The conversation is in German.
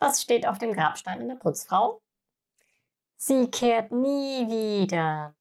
Was steht auf dem Grabstein der Putzfrau? Sie kehrt nie wieder.